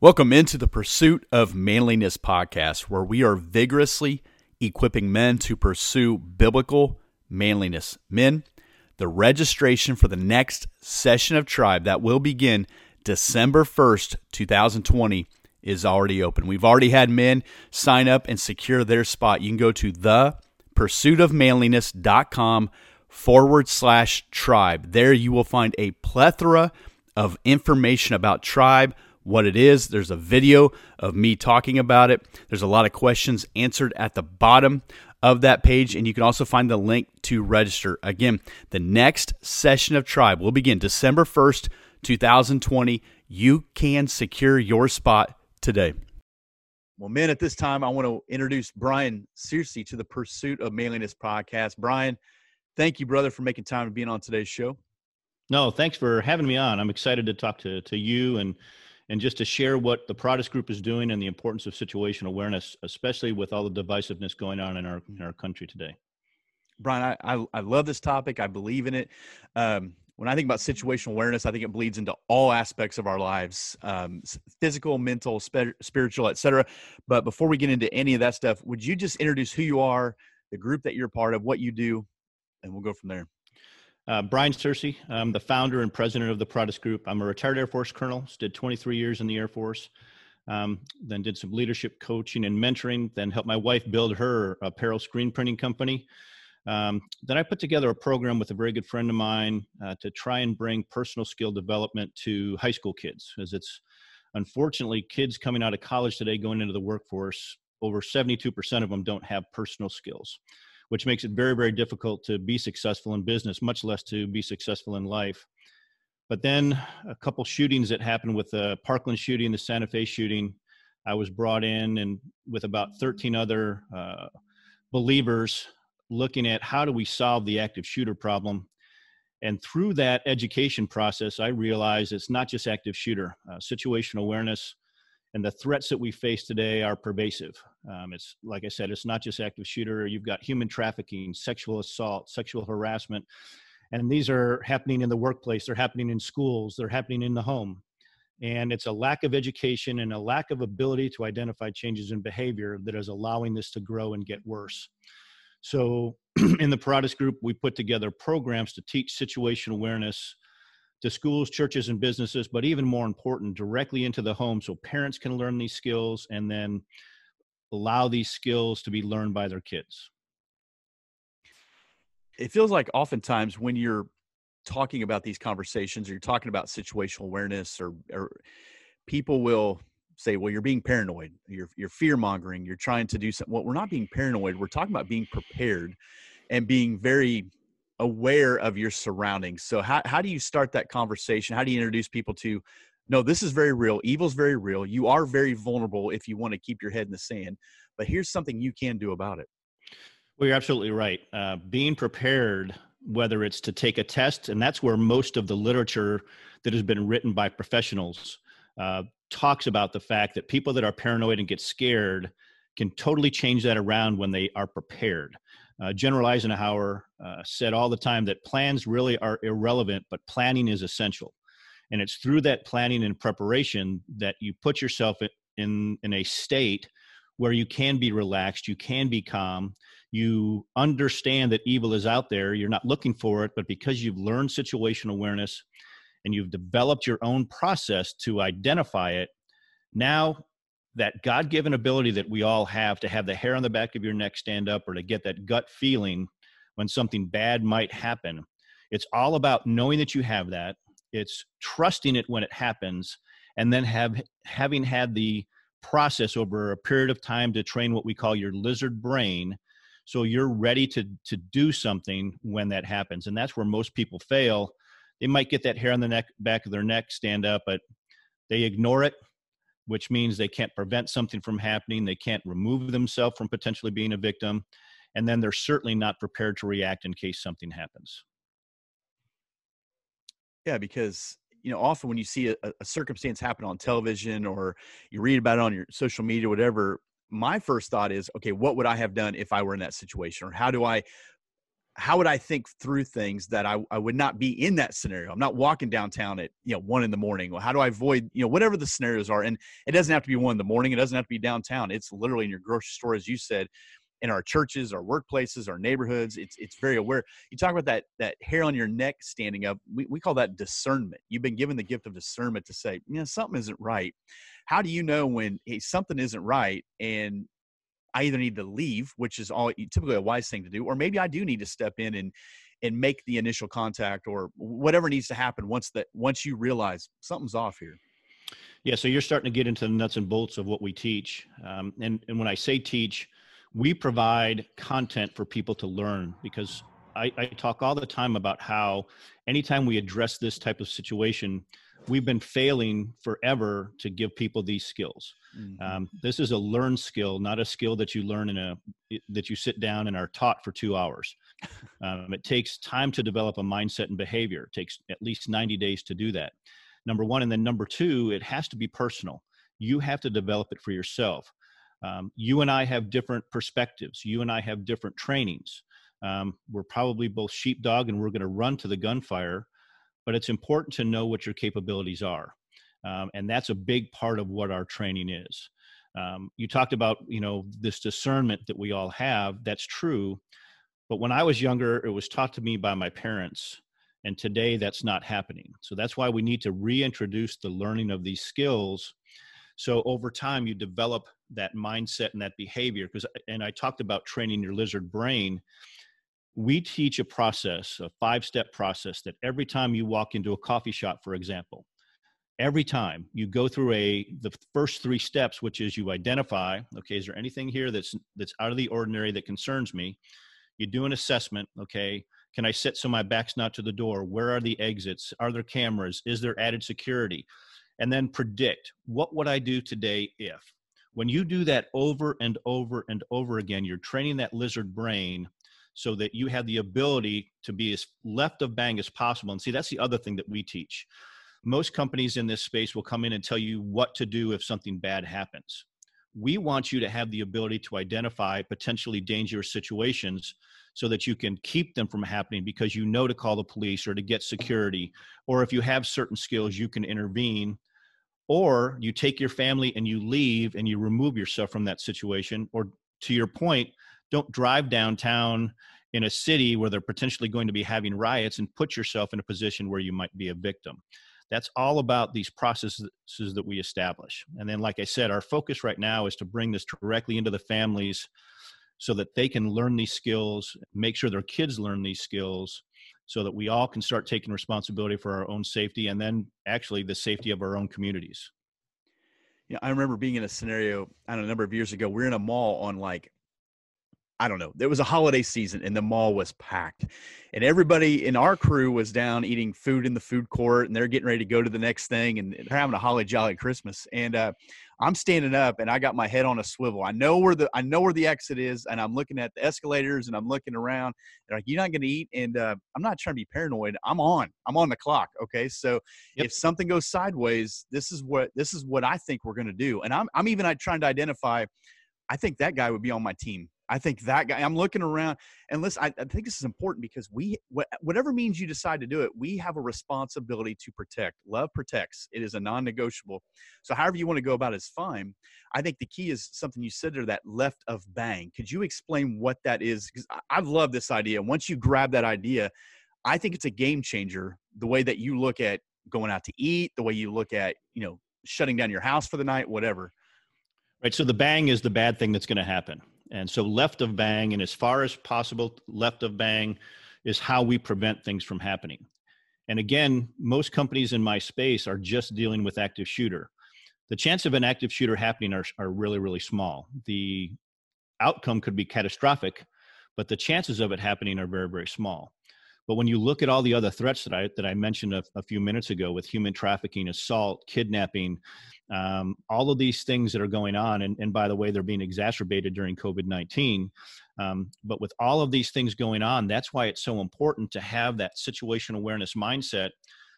Welcome into the Pursuit of Manliness podcast, where we are vigorously equipping men to pursue biblical manliness. Men, the registration for the next session of Tribe that will begin December 1st, 2020 is already open. We've already had men sign up and secure their spot. You can go to the pursuitofmanliness.com forward slash tribe. There you will find a plethora of information about tribe what it is. There's a video of me talking about it. There's a lot of questions answered at the bottom of that page, and you can also find the link to register. Again, the next session of Tribe will begin December 1st, 2020. You can secure your spot today. Well, men, at this time, I want to introduce Brian Searcy to the Pursuit of Manliness podcast. Brian, thank you, brother, for making time to be on today's show. No, thanks for having me on. I'm excited to talk to, to you and and just to share what the Paratus Group is doing and the importance of situational awareness, especially with all the divisiveness going on in our in our country today. Brian, I I, I love this topic. I believe in it. Um, when I think about situational awareness, I think it bleeds into all aspects of our lives, um, physical, mental, spiritual, etc. But before we get into any of that stuff, would you just introduce who you are, the group that you're part of, what you do, and we'll go from there. Uh, Brian Searcy, I'm the founder and president of the Paratus Group. I'm a retired Air Force colonel, did 23 years in the Air Force, um, then did some leadership coaching and mentoring, then helped my wife build her apparel screen printing company. Um, then I put together a program with a very good friend of mine uh, to try and bring personal skill development to high school kids, as it's unfortunately kids coming out of college today going into the workforce, over 72% of them don't have personal skills which makes it very, very difficult to be successful in business, much less to be successful in life. But then a couple shootings that happened with the Parkland shooting, the Santa Fe shooting, I was brought in and with about 13 other uh, believers looking at how do we solve the active shooter problem. And through that education process, I realized it's not just active shooter, uh, situational awareness, and the threats that we face today are pervasive. Um, it's like I said, it's not just active shooter. You've got human trafficking, sexual assault, sexual harassment, and these are happening in the workplace. They're happening in schools. They're happening in the home, and it's a lack of education and a lack of ability to identify changes in behavior that is allowing this to grow and get worse. So, in the Paratus Group, we put together programs to teach situational awareness to schools, churches, and businesses, but even more important, directly into the home so parents can learn these skills and then allow these skills to be learned by their kids. It feels like oftentimes when you're talking about these conversations or you're talking about situational awareness or, or people will say, well, you're being paranoid, you're, you're fear mongering, you're trying to do something. Well, we're not being paranoid. We're talking about being prepared and being very aware of your surroundings. So how, how do you start that conversation? How do you introduce people to, no, this is very real. Evil's very real. You are very vulnerable if you want to keep your head in the sand, but here's something you can do about it. Well, you're absolutely right. Uh, being prepared, whether it's to take a test, and that's where most of the literature that has been written by professionals uh, talks about the fact that people that are paranoid and get scared can totally change that around when they are prepared. Uh, General Eisenhower uh, said all the time that plans really are irrelevant, but planning is essential. And it's through that planning and preparation that you put yourself in, in a state where you can be relaxed, you can be calm, you understand that evil is out there, you're not looking for it, but because you've learned situational awareness and you've developed your own process to identify it, now that God given ability that we all have to have the hair on the back of your neck stand up or to get that gut feeling when something bad might happen. It's all about knowing that you have that. It's trusting it when it happens and then have having had the process over a period of time to train what we call your lizard brain so you're ready to to do something when that happens and that's where most people fail they might get that hair on the neck back of their neck stand up but they ignore it which means they can't prevent something from happening. They can't remove themselves from potentially being a victim. And then they're certainly not prepared to react in case something happens. Yeah, because you know often when you see a, a circumstance happen on television or you read about it on your social media, whatever, my first thought is, okay, what would I have done if I were in that situation, or how do I how would I think through things that I, I would not be in that scenario? I'm not walking downtown at you know one in the morning. Well, how do I avoid you know whatever the scenarios are? And it doesn't have to be one in the morning. It doesn't have to be downtown. It's literally in your grocery store, as you said, in our churches, our workplaces, our neighborhoods. It's it's very aware. You talk about that that hair on your neck standing up. We we call that discernment. You've been given the gift of discernment to say, you know, something isn't right. How do you know when hey, something isn't right and I either need to leave, which is all typically a wise thing to do, or maybe I do need to step in and and make the initial contact or whatever needs to happen once that once you realize something's off here. Yeah, so you're starting to get into the nuts and bolts of what we teach, um, and and when I say teach, we provide content for people to learn because I, I talk all the time about how anytime we address this type of situation, we've been failing forever to give people these skills. Mm-hmm. Um, this is a learned skill, not a skill that you learn in a that you sit down and are taught for two hours. Um, it takes time to develop a mindset and behavior. It takes at least 90 days to do that. Number one, and then number two, it has to be personal. You have to develop it for yourself. Um, you and I have different perspectives. You and I have different trainings. Um, we're probably both sheepdog, and we're going to run to the gunfire. But it's important to know what your capabilities are um, and that's a big part of what our training is. Um, you talked about you know this discernment that we all have that's true but when i was younger it was taught to me by my parents and today that's not happening. So that's why we need to reintroduce the learning of these skills so over time you develop that mindset and that behavior because and i talked about training your lizard brain we teach a process a five step process that every time you walk into a coffee shop for example every time you go through a the first three steps which is you identify okay is there anything here that's that's out of the ordinary that concerns me? You do an assessment okay can i sit so my back's not to the door? Where are the exits? Are there cameras? Is there added security? And then predict what would i do today if? When you do that over and over and over again you're training that lizard brain so that you have the ability to be as left of bang as possible and see that's the other thing that we teach most companies in this space will come in and tell you what to do if something bad happens. We want you to have the ability to identify potentially dangerous situations so that you can keep them from happening because you know to call the police or to get security. Or if you have certain skills, you can intervene. Or you take your family and you leave and you remove yourself from that situation. Or to your point, don't drive downtown in a city where they're potentially going to be having riots and put yourself in a position where you might be a victim. That's all about these processes that we establish. And then like i said our focus right now is to bring this directly into the families so that they can learn these skills make sure their kids learn these skills so that we all can start taking responsibility for our own safety and then actually the safety of our own communities. Yeah i remember being in a scenario i don't know a number of years ago we are in a mall on like I don't know. There was a holiday season and the mall was packed. And everybody in our crew was down eating food in the food court and they're getting ready to go to the next thing and they're having a holly jolly Christmas. And uh, I'm standing up and I got my head on a swivel. I know where the I know where the exit is and I'm looking at the escalators and I'm looking around. And like, you're not gonna eat. And uh, I'm not trying to be paranoid. I'm on. I'm on the clock. Okay. So yep. if something goes sideways, this is what this is what I think we're gonna do. And I'm I'm even trying to identify I think that guy would be on my team I think that guy, I'm looking around and listen, I, I, think this is important because we, whatever means you decide to do it, we have a responsibility to protect. Love protects. It is a non negotiable. So, however you want to go about it is fine. I think the key is something you said there that left of bang. Could you explain what that is? Because I, I love this idea. Once you grab that idea, I think it's a game changer the way that you look at going out to eat, the way you look at, you know, shutting down your house for the night, whatever. Right. So the bang is the bad thing that's going to happen. And so left of bang and as far as possible left of bang is how we prevent things from happening. And again, most companies in my space are just dealing with active shooter. The chance of an active shooter happening are, are really, really small. The outcome could be catastrophic, but the chances of it happening are very, very small. But when you look at all the other threats that I that I mentioned a, a few minutes ago, with human trafficking, assault, kidnapping, um, all of these things that are going on, and, and by the way, they're being exacerbated during COVID nineteen. Um, but with all of these things going on, that's why it's so important to have that situational awareness mindset,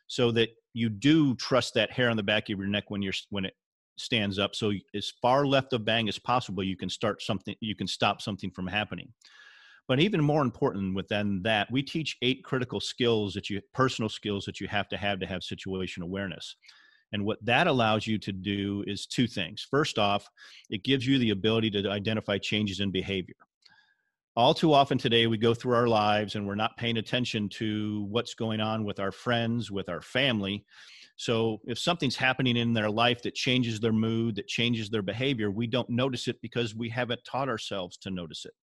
so that you do trust that hair on the back of your neck when you're when it stands up. So as far left of bang as possible, you can start something. You can stop something from happening. but even more important within that, we teach eight critical skills that you, personal skills that you have to have to have situation awareness. And what that allows you to do is two things. First off, it gives you the ability to identify changes in behavior. All too often today, we go through our lives and we're not paying attention to what's going on with our friends, with our family. So, if something's happening in their life that changes their mood, that changes their behavior, we don't notice it because we haven't taught ourselves to notice it.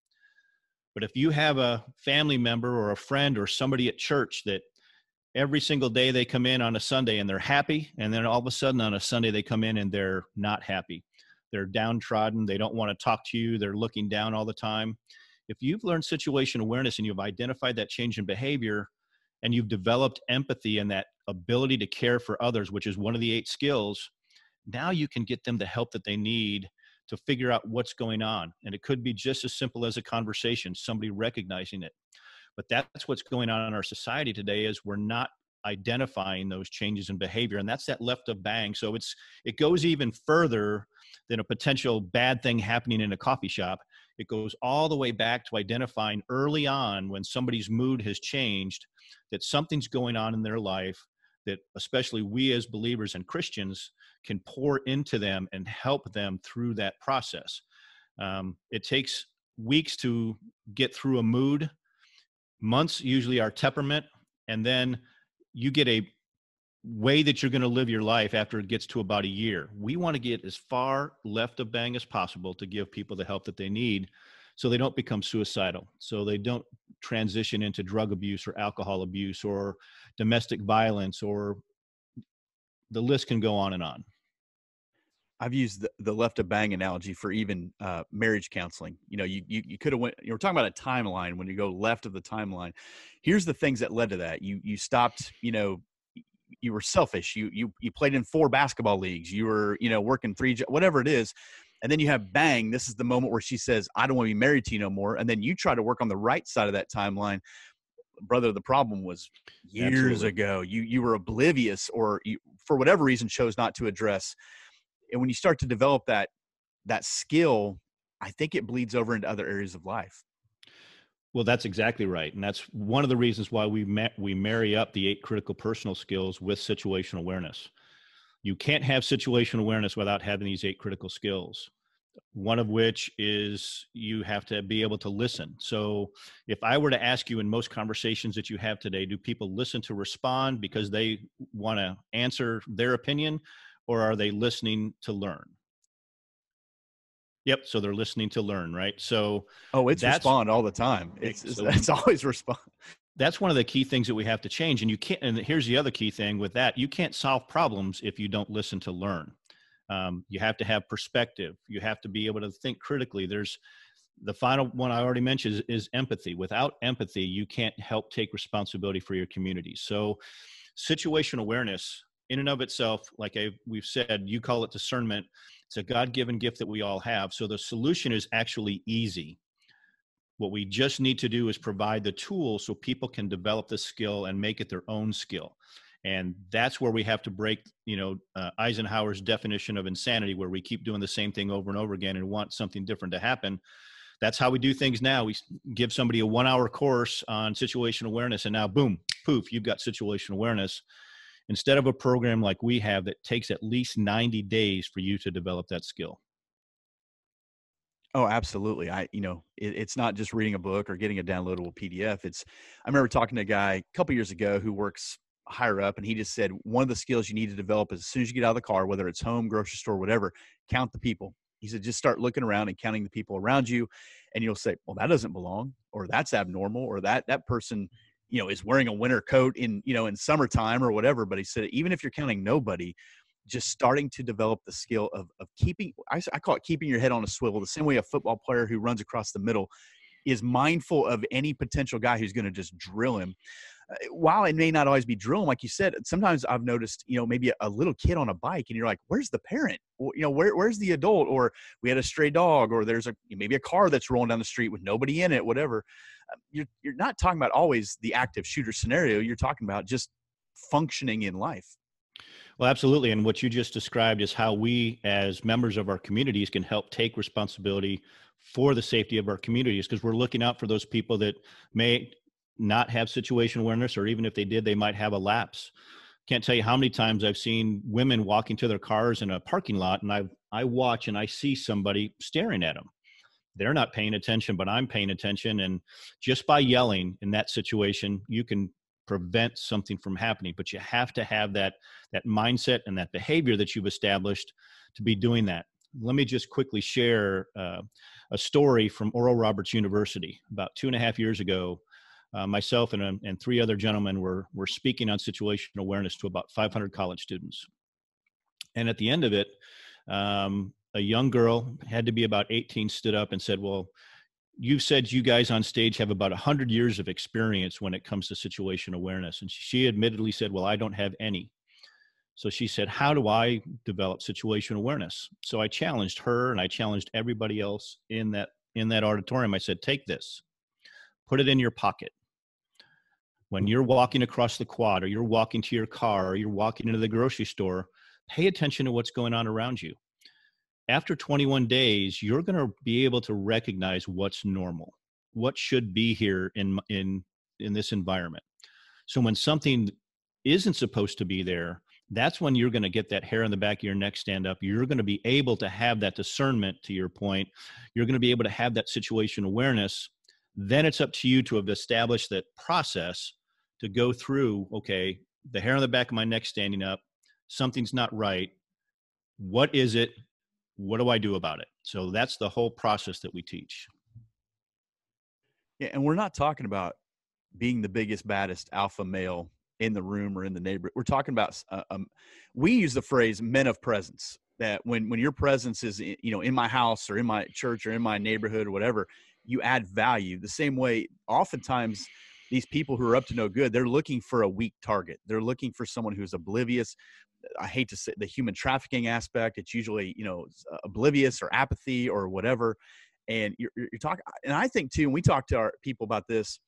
But if you have a family member or a friend or somebody at church that every single day they come in on a Sunday and they're happy, and then all of a sudden on a Sunday they come in and they're not happy, they're downtrodden, they don't want to talk to you, they're looking down all the time. If you've learned situation awareness and you've identified that change in behavior, and you've developed empathy and that ability to care for others, which is one of the eight skills, now you can get them the help that they need to figure out what's going on. And it could be just as simple as a conversation, somebody recognizing it. But that's what's going on in our society today is we're not identifying those changes in behavior and that's that left of bang so it's it goes even further than a potential bad thing happening in a coffee shop it goes all the way back to identifying early on when somebody's mood has changed that something's going on in their life that especially we as believers and Christians can pour into them and help them through that process. Um, it takes weeks to get through a mood, months usually are temperament, and then you get a way that you're going to live your life after it gets to about a year. We want to get as far left of bang as possible to give people the help that they need so they don't become suicidal so they don't transition into drug abuse or alcohol abuse or domestic violence or the list can go on and on I've used the, the left of bang analogy for even uh, marriage counseling. You know, you you, you could have went. You were talking about a timeline. When you go left of the timeline, here's the things that led to that. You you stopped. You know, you were selfish. You you you played in four basketball leagues. You were you know working three whatever it is. And then you have bang, this is the moment where she says, I don't want to be married to you no more. And then you try to work on the right side of that timeline. Brother, the problem was years Absolutely. ago. You you were oblivious or you, for whatever reason chose not to address. And when you start to develop that that skill, I think it bleeds over into other areas of life. Well, that's exactly right, and that's one of the reasons why we ma- we marry up the eight critical personal skills with situational awareness you can't have situation awareness without having these eight critical skills one of which is you have to be able to listen so if i were to ask you in most conversations that you have today do people listen to respond because they want to answer their opinion or are they listening to learn Yep. So they're listening to learn, right? So oh, it's respond all the time. It's so, it's always respond that's one of the key things that we have to change and you can't and here's the other key thing with that you can't solve problems if you don't listen to learn um, you have to have perspective you have to be able to think critically there's the final one i already mentioned is, is empathy without empathy you can't help take responsibility for your community so situation awareness in and of itself like I, we've said you call it discernment it's a god-given gift that we all have so the solution is actually easy what we just need to do is provide the tools so people can develop the skill and make it their own skill. And that's where we have to break, you know, uh, Eisenhower's definition of insanity, where we keep doing the same thing over and over again and want something different to happen. That's how we do things now. We give somebody a one hour course on situation awareness, and now, boom, poof, you've got situation awareness instead of a program like we have that takes at least 90 days for you to develop that skill. Oh, absolutely. I, you know, it, it's not just reading a book or getting a downloadable PDF. It's, I remember talking to a guy a couple years ago who works higher up, and he just said one of the skills you need to develop is as soon as you get out of the car, whether it's home, grocery store, whatever, count the people. He said just start looking around and counting the people around you, and you'll say, well, that doesn't belong, or that's abnormal, or that that person, you know, is wearing a winter coat in you know in summertime or whatever. But he said even if you're counting nobody, just starting to develop the skill of, of keeping I, I call it keeping your head on a swivel the same way a football player who runs across the middle is mindful of any potential guy who's going to just drill him while it may not always be drilling like you said sometimes i've noticed you know maybe a, little kid on a bike and you're like where's the parent? You know where, where's the adult? Or we had a stray dog or there's a maybe a car that's rolling down the street with nobody in it whatever. Uh, you're, you're not talking about always the active shooter scenario you're talking about just functioning in life. Well, absolutely. And what you just described is how we, as members of our communities, can help take responsibility for the safety of our communities because we're looking out for those people that may not have situation awareness, or even if they did, they might have a lapse. Can't tell you how many times I've seen women walking to their cars in a parking lot, and I I watch and I see somebody staring at them. They're not paying attention, but I'm paying attention, and just by yelling in that situation, you can prevent something from happening. But you have to have that that mindset and that behavior that you've established to be doing that. Let me just quickly share uh, a story from Oral Roberts University about two and a half years ago uh, myself and, um, and three other gentlemen were, were speaking on situational awareness to about 500 college students. And at the end of it, um, a young girl had to be about 18 stood up and said, well, you've said you guys on stage have about 100 years of experience when it comes to situation awareness. And she admittedly said, well, I don't have any. So she said, How do I develop situation awareness? So I challenged her and I challenged everybody else in that in that auditorium. I said, Take this, put it in your pocket when you're walking across the quad or you're walking to your car or you're walking into the grocery store, pay attention to what's going on around you. After 21 days, you're going to be able to recognize what's normal, what should be here in in in this environment. So when something isn't supposed to be there, that's when you're going to get that hair on the back of your neck stand up. You're going to be able to have that discernment to your point. You're going to be able to have that situation awareness. Then it's up to you to have established that process to go through okay the hair on the back of my neck standing up something's not right what is it what do i do about it? So that's the whole process that we teach. Yeah and we're not talking about being the biggest baddest alpha male in the room or in the neighborhood. We're talking about uh, um, we use the phrase men of presence that when when your presence is you know in my house or in my church or in my neighborhood or whatever you add value. The same way oftentimes these people who are up to no good, they're looking for a weak target. They're looking for someone who's oblivious. I hate to say the human trafficking aspect. It's usually, you know, uh, oblivious or apathy or whatever. And you're, you're talking, and I think too, and we talk to our people about this,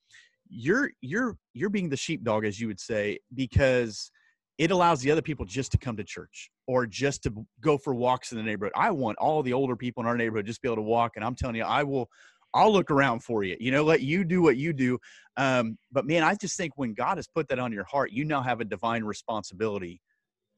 you're, you're, you're being the sheepdog, as you would say, because it allows the other people just to come to church or just to go for walks in the neighborhood. I want all the older people in our neighborhood just be able to walk. And I'm telling you, I will, I'll look around for you. You know, let you do what you do. Um, but man, I just think when God has put that on your heart, you now have a divine responsibility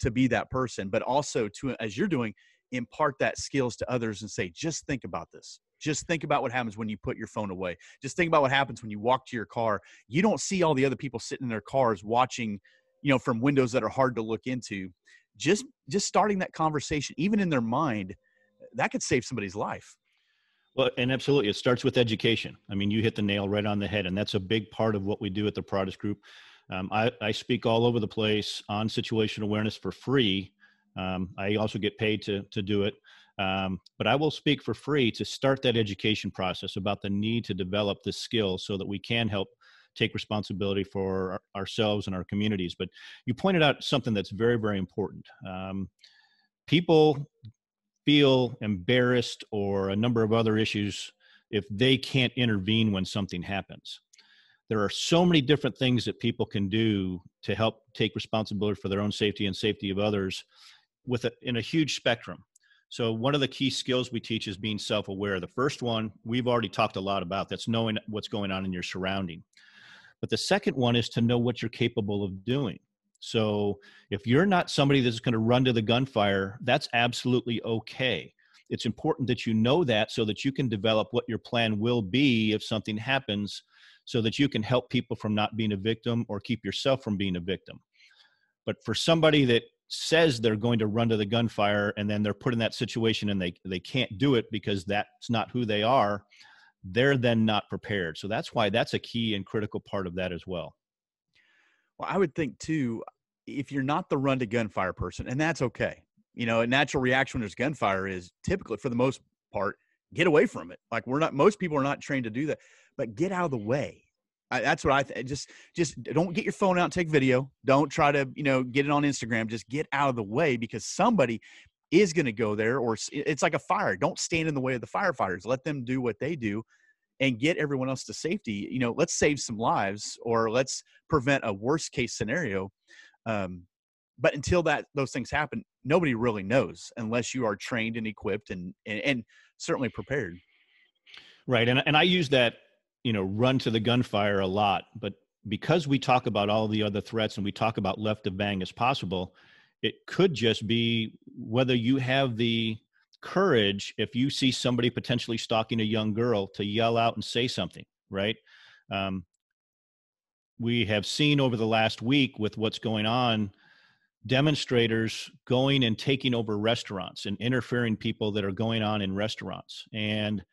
to be that person, but also to, as you're doing, impart that skills to others and say, just think about this. Just think about what happens when you put your phone away. Just think about what happens when you walk to your car. You don't see all the other people sitting in their cars watching, you know, from windows that are hard to look into. Just just starting that conversation, even in their mind, that could save somebody's life. Well, and absolutely, it starts with education. I mean, you hit the nail right on the head, and that's a big part of what we do at the Paratus Group. Um, I, I, speak all over the place on situation awareness for free. Um, I also get paid to to do it, um, but I will speak for free to start that education process about the need to develop this skill so that we can help take responsibility for our, ourselves and our communities. But you pointed out something that's very very important. Um, people feel embarrassed or a number of other issues if they can't intervene when something happens. There are so many different things that people can do to help take responsibility for their own safety and safety of others with a, in a huge spectrum. So one of the key skills we teach is being self-aware. The first one we've already talked a lot about that's knowing what's going on in your surrounding. But the second one is to know what you're capable of doing. So if you're not somebody that's going to run to the gunfire, that's absolutely okay. It's important that you know that so that you can develop what your plan will be if something happens so that you can help people from not being a victim or keep yourself from being a victim. But for somebody that says they're going to run to the gunfire and then they're put in that situation and they, they can't do it because that's not who they are, they're then not prepared. So that's why that's a key and critical part of that as well. Well, I would think too, if you're not the run to gunfire person, and that's okay. You know, a natural reaction when there's gunfire is typically, for the most part, get away from it. Like we're not, most people are not trained to do that, but get out of the way. I, that's what I th- just just don't get your phone out take video. Don't try to you know get it on Instagram. Just get out of the way because somebody is going to go there, or it's like a fire. Don't stand in the way of the firefighters. Let them do what they do and get everyone else to safety you know let's save some lives or let's prevent a worst case scenario um, but until that those things happen, nobody really knows unless you are trained and equipped and and, and certainly prepared. Right, and and I use that you know run to the gunfire a lot, but because we talk about all the other threats and we talk about left of bang as possible, it could just be whether you have the courage if you see somebody potentially stalking a young girl to yell out and say something right? Um, we have seen over the last week with what's going on demonstrators going and taking over restaurants and interfering people that are going on in restaurants. And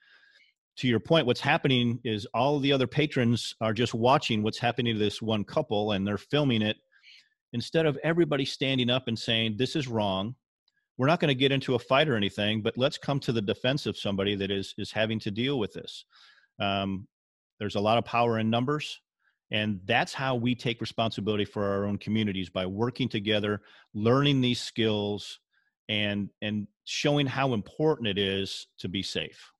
to your point what's happening is all the other patrons are just watching what's happening to this one couple and they're filming it instead of everybody standing up and saying this is wrong we're not going to get into a fight or anything, but let's come to the defense of somebody that is is having to deal with this. Um, there's a lot of power in numbers, and that's how we take responsibility for our own communities by working together, learning these skills, and and showing how important it is to be safe.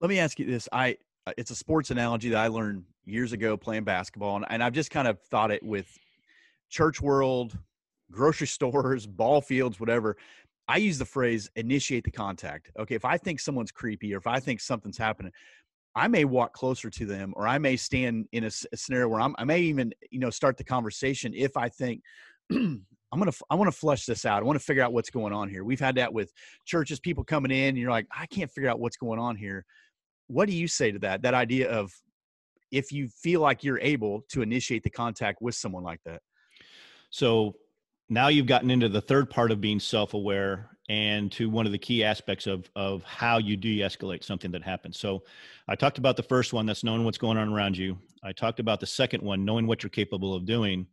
Let me ask you this: I uh, it's a sports analogy that I learned years ago playing basketball, and, and I've just kind of thought it with church world, grocery stores, ball fields, whatever, I use the phrase initiate the contact. Okay, if I think someone's creepy or if I think something's happening, I may walk closer to them or I may stand in a, a scenario where I'm, I may even, you know, start the conversation if I think I'm to, I want to flush this out. I want to figure out what's going on here. We've had that with churches, people coming in, and you're like, I can't figure out what's going on here. What do you say to that? That idea of if you feel like you're able to initiate the contact with someone like that? So now you've gotten into the third part of being self-aware and to one of the key aspects of of how you de-escalate something that happens. So i talked about the first one that's knowing what's going on around you. I talked about the second one knowing what you're capable of doing.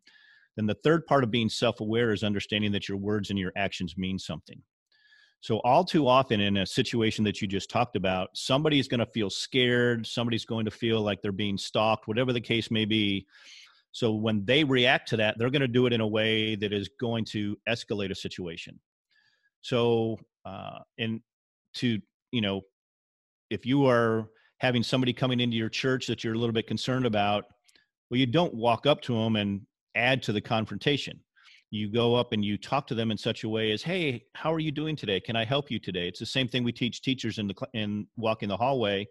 Then the third part of being self-aware is understanding that your words and your actions mean something. So all too often in a situation that you just talked about somebody's going to feel scared somebody's going to feel like they're being stalked whatever the case may be so when they react to that, they're going to do it in a way that is going to escalate a situation. So, uh, and to, you know, if you are having somebody coming into your church that you're a little bit concerned about, well, you don't walk up to them and add to the confrontation. You go up and you talk to them in such a way as, "Hey, how are you doing today? Can I help you today?" It's the same thing we teach teachers in the in walking the hallway.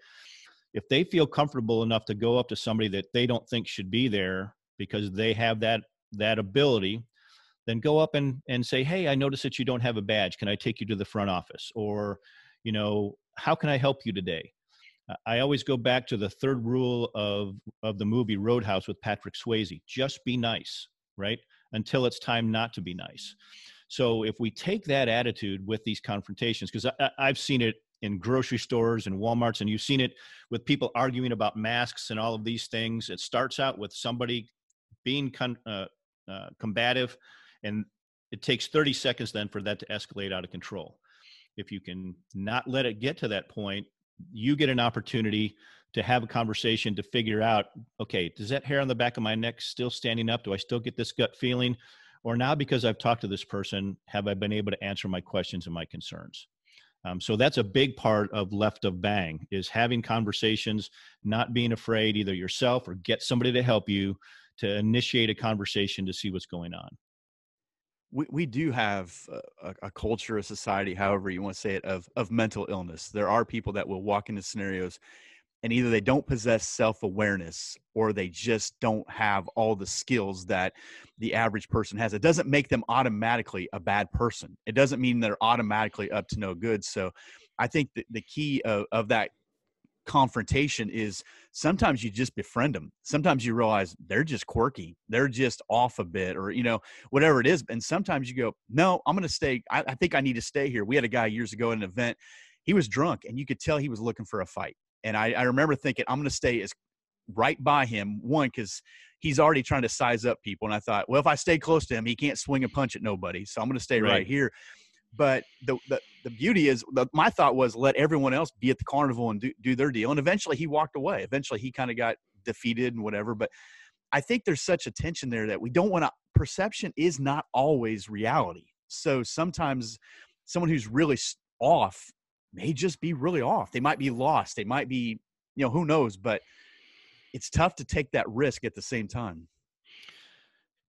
If they feel comfortable enough to go up to somebody that they don't think should be there because they have that that ability then go up and and say hey i notice that you don't have a badge. Can i take you to the front office? Or you know how can i help you today? I always go back to the third rule of of the movie roadhouse with patrick swayze just be nice right? Until it's time not to be nice. So if we take that attitude with these confrontations because i've seen it in grocery stores and walmarts and you've seen it with people arguing about masks and all of these things. It starts out with somebody being con- uh, uh, combative, and it takes 30 seconds then for that to escalate out of control. If you can not let it get to that point, you get an opportunity to have a conversation to figure out okay, does that hair on the back of my neck still standing up? Do I still get this gut feeling? Or now, because I've talked to this person, have I been able to answer my questions and my concerns? Um, so that's a big part of left of bang is having conversations, not being afraid either yourself or get somebody to help you to initiate a conversation to see what's going on we, we do have a, a, culture, a society, however you want to say it, of of mental illness. There are people that will walk into scenarios, and either they don't possess self awareness or they just don't have all the skills that the average person has. It doesn't make them automatically a bad person. It doesn't mean they're automatically up to no good. So, I think the key of, of that confrontation is sometimes you just befriend them. Sometimes you realize they're just quirky. They're just off a bit or, you know, whatever it is. And sometimes you go, no, I'm going to stay. I, I, think I need to stay here. We had a guy years ago at an event. He was drunk and you could tell he was looking for a fight. And I, I remember thinking, I'm going to stay as right by him. One, because he's already trying to size up people. And I thought, well, if I stay close to him, he can't swing a punch at nobody. So I'm going to stay right, right here but the, the, the beauty is the, my thought was let everyone else be at the carnival and do, do their deal. And eventually he walked away. Eventually he kind of got defeated and whatever. But i think there's such a tension there that we don't want to perception is not always reality. So sometimes someone who's really off may just be really off. They might be lost. They might be you know who knows? But it's tough to take that risk at the same time.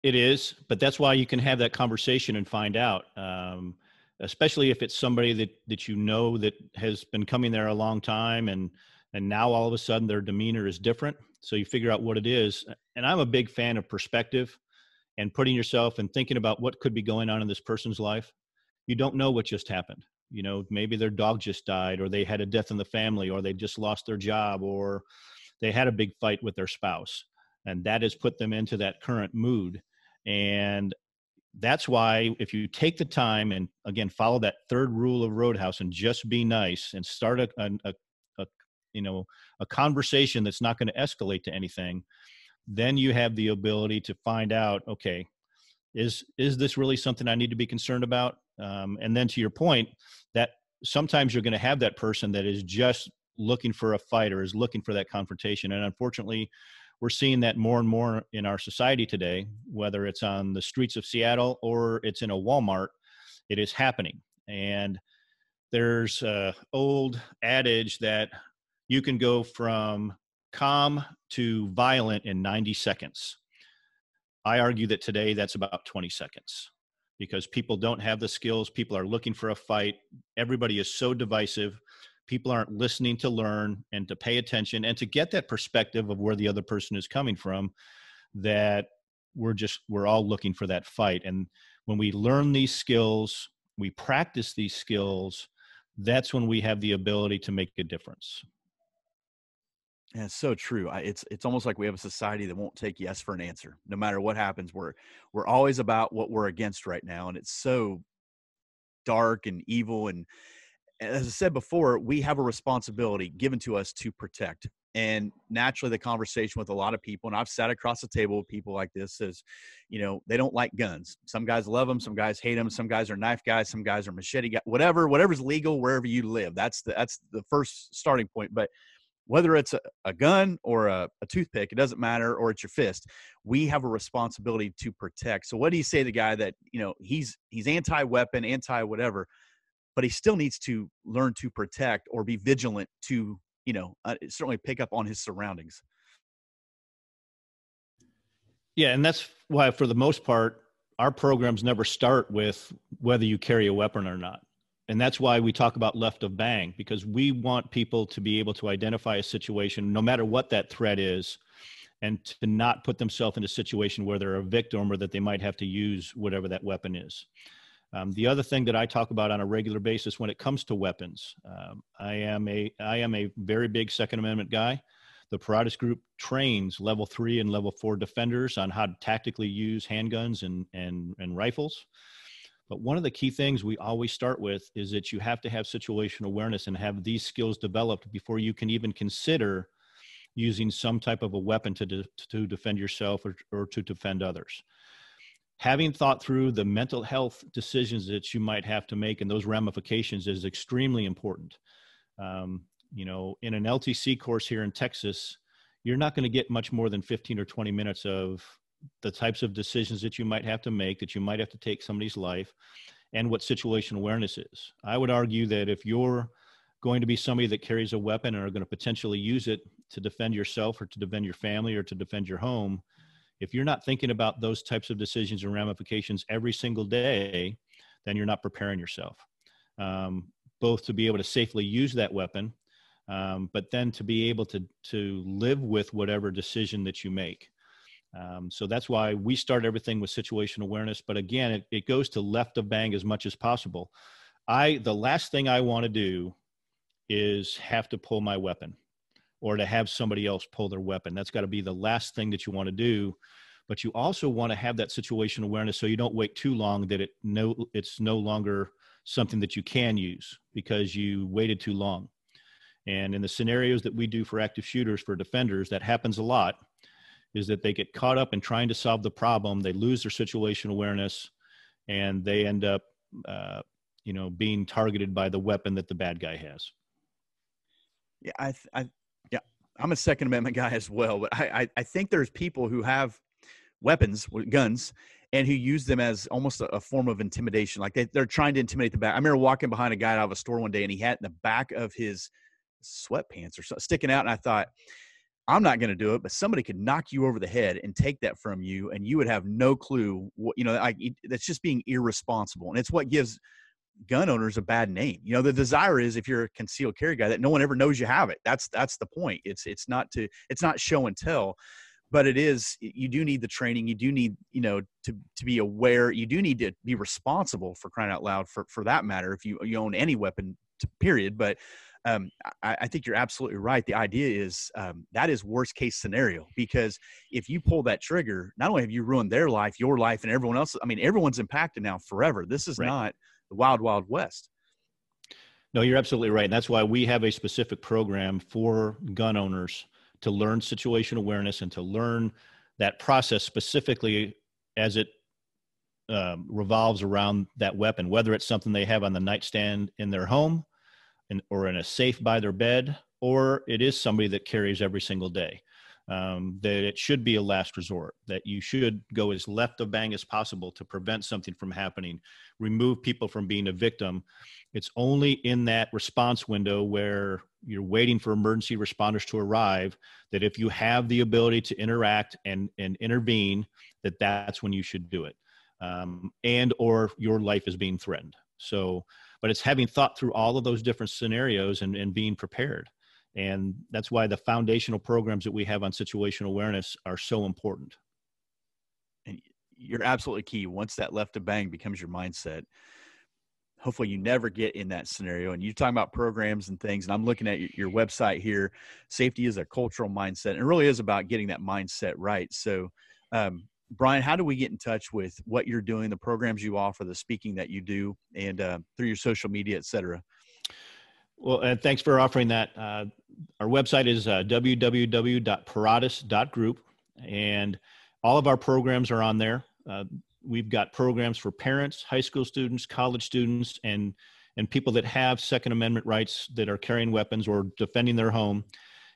It is, but that's why you can have that conversation and find out. Um, especially if it's somebody that that you know that has been coming there a long time and and now all of a sudden their demeanor is different. So you figure out what it is. And i'm a big fan of perspective and putting yourself and thinking about what could be going on in this person's life. You don't know what just happened. You know maybe their dog just died or they had a death in the family or they just lost their job or they had a big fight with their spouse. And that has put them into that current mood. And that's why if you take the time and again follow that third rule of roadhouse and just be nice and start a, a, a you know a conversation that's not going to escalate to anything then you have the ability to find out okay is is this really something i need to be concerned about? Um, and then to your point that sometimes you're going to have that person that is just looking for a fight or is looking for that confrontation. And unfortunately we're seeing that more and more in our society today, whether it's on the streets of Seattle or it's in a Walmart, it is happening. And there's a old adage that you can go from calm to violent in 90 seconds. I argue that today that's about 20 seconds because people don't have the skills. People are looking for a fight. Everybody is so divisive people aren't listening to learn and to pay attention and to get that perspective of where the other person is coming from that we're just we're all looking for that fight and when we learn these skills we practice these skills that's when we have the ability to make a difference yeah, it's so true. I, it's it's almost like we have a society that won't take yes for an answer, no matter what happens. We're we're always about what we're against right now, and it's so dark and evil. And as I said before, we have a responsibility given to us to protect. And naturally, the conversation with a lot of people, and I've sat across the table with people like this, is, you know, they don't like guns. Some guys love them, some guys hate them, some guys are knife guys, some guys are machete guys. Whatever, whatever's legal wherever you live. That's the that's the first starting point. But whether it's a, a gun or a, a, toothpick, it doesn't matter, or it's your fist. We have a responsibility to protect. So, what do you say to the guy that you know he's he's anti-weapon, anti-whatever? But he still needs to learn to protect or be vigilant to you know uh, certainly pick up on his surroundings. Yeah and that's why for the most part our programs never start with whether you carry a weapon or not. And that's why we talk about left of bang because we want people to be able to identify a situation no matter what that threat is and to not put themselves in a situation where they're a victim or that they might have to use whatever that weapon is um, the other thing that I talk about on a regular basis when it comes to weapons, um, I am a I am a very big Second Amendment guy. The Paratus Group trains level three and level four defenders on how to tactically use handguns and and and rifles. But one of the key things we always start with is that you have to have situational awareness and have these skills developed before you can even consider using some type of a weapon to de- to defend yourself or, or to defend others having thought through the mental health decisions that you might have to make and those ramifications is extremely important. Um, you know, in an LTC course here in Texas, you're not going to get much more than 15 or 20 minutes of the types of decisions that you might have to make, that you might have to take somebody's life, and what situation awareness is. I would argue that if you're going to be somebody that carries a weapon and are going to potentially use it to defend yourself or to defend your family or to defend your home, if you're not thinking about those types of decisions and ramifications every single day, then you're not preparing yourself, um, both to be able to safely use that weapon, um, but then to be able to to live with whatever decision that you make. Um, so that's why we start everything with situation awareness. But again, it, it goes to left of bang as much as possible. I the last thing I want to do is have to pull my weapon or to have somebody else pull their weapon. That's got to be the last thing that you want to do. But you also want to have that situation awareness so you don't wait too long that it no it's no longer something that you can use because you waited too long. And in the scenarios that we do for active shooters for defenders, that happens a lot, is that they get caught up in trying to solve the problem, they lose their situation awareness, and they end up, uh, you know, being targeted by the weapon that the bad guy has. Yeah, I, I I'm a Second Amendment guy as well, but I, I, I think there's people who have weapons, guns, and who use them as almost a, a form of intimidation. Like they, they're trying to intimidate the back. I remember walking behind a guy out of a store one day, and he had in the back of his sweatpants or so, sticking out, and I thought, I'm not going to do it, but somebody could knock you over the head and take that from you, and you would have no clue. What, you know, I, that's just being irresponsible, and it's what gives gun owners a bad name. You know, the desire is if you're a concealed carry guy that no one ever knows you have it. That's that's the point. It's it's not to it's not show and tell, but it is you do need the training. You do need you know to to be aware. You do need to be responsible for crying out loud for for that matter. If you you own any weapon, to, period. But um, I, I, think you're absolutely right. The idea is um, that is worst case scenario because if you pull that trigger, not only have you ruined their life, your life, and everyone else. I mean, everyone's impacted now forever. This is right. not the wild, wild west. No, you're absolutely right. And that's why we have a specific program for gun owners to learn situation awareness and to learn that process specifically as it um, revolves around that weapon, whether it's something they have on the nightstand in their home in, or in a safe by their bed, or it is somebody that carries every single day um, that it should be a last resort, that you should go as left of bang as possible to prevent something from happening, remove people from being a victim. It's only in that response window where you're waiting for emergency responders to arrive that if you have the ability to interact and, and intervene, that that's when you should do it. Um, and or your life is being threatened. So, but it's having thought through all of those different scenarios and, and being prepared. And that's why the foundational programs that we have on situational awareness are so important. And you're absolutely key. Once that left of bang becomes your mindset, hopefully you never get in that scenario. And you're talking about programs and things, and I'm looking at your website here. Safety is a cultural mindset, and it really is about getting that mindset right. So, um, Brian, how do we get in touch with what you're doing, the programs you offer, the speaking that you do, and uh, through your social media, et cetera? Well, and thanks for offering that. Uh, our website is uh, www.paratus.group, and all of our programs are on there. Uh, we've got programs for parents, high school students, college students, and and people that have Second Amendment rights that are carrying weapons or defending their home.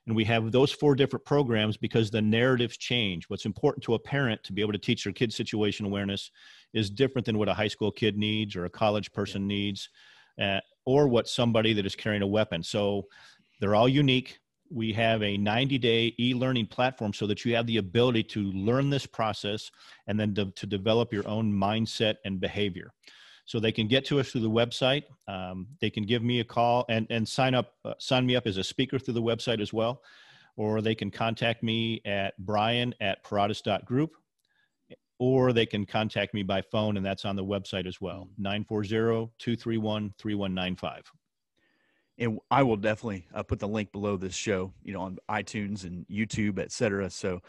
And we have those four different programs because the narratives change. What's important to a parent to be able to teach their kids situation awareness is different than what a high school kid needs or a college person needs uh, or what somebody that is carrying a weapon. So they're all unique. We have a 90 day e learning platform so that you have the ability to learn this process and then to, to, develop your own mindset and behavior. So they can get to us through the website. Um, they can give me a call and, and sign up, uh, sign me up as a speaker through the website as well. Or they can contact me at brian at paratus.group or they can contact me by phone, and that's on the website as well 940 231 3195. And I will definitely uh, put the link below this show, you know, on iTunes and YouTube, et cetera. So,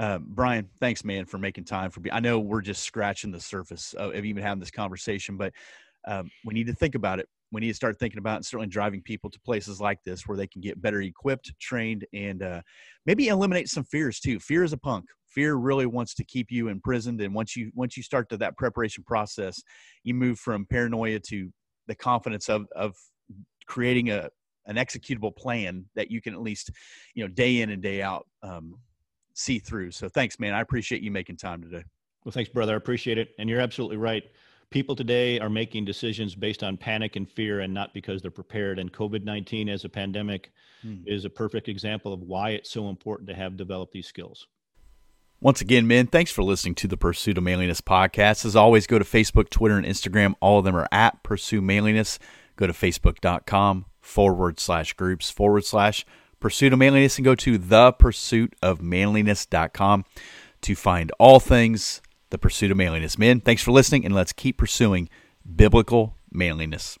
uh, Brian, thanks, man, for making time for me. I know we're just scratching the surface of, of even having this conversation, but um, we need to think about it. We need to start thinking about and certainly driving people to places like this where they can get better equipped, trained, and uh, maybe eliminate some fears too. Fear is a punk. Fear really wants to keep you imprisoned and once you once you start to that preparation process you move from paranoia to the confidence of of creating a an executable plan that you can at least you know day in and day out um, see through. So thanks man. I appreciate you making time today. Well thanks brother. I appreciate it. And you're absolutely right people today are making decisions based on panic and fear and not because they're prepared and covid-19 as a pandemic hmm. is a perfect example of why it's so important to have developed these skills once again, men, thanks for listening to the Pursuit of Manliness podcast. As always, go to Facebook, Twitter, and Instagram. All of them are at Pursue Manliness. Go to facebook.com forward slash groups forward slash Pursuit of Manliness and go to thepursuitofmanliness.com to find all things the pursuit of manliness. Men, thanks for listening, and let's keep pursuing biblical manliness.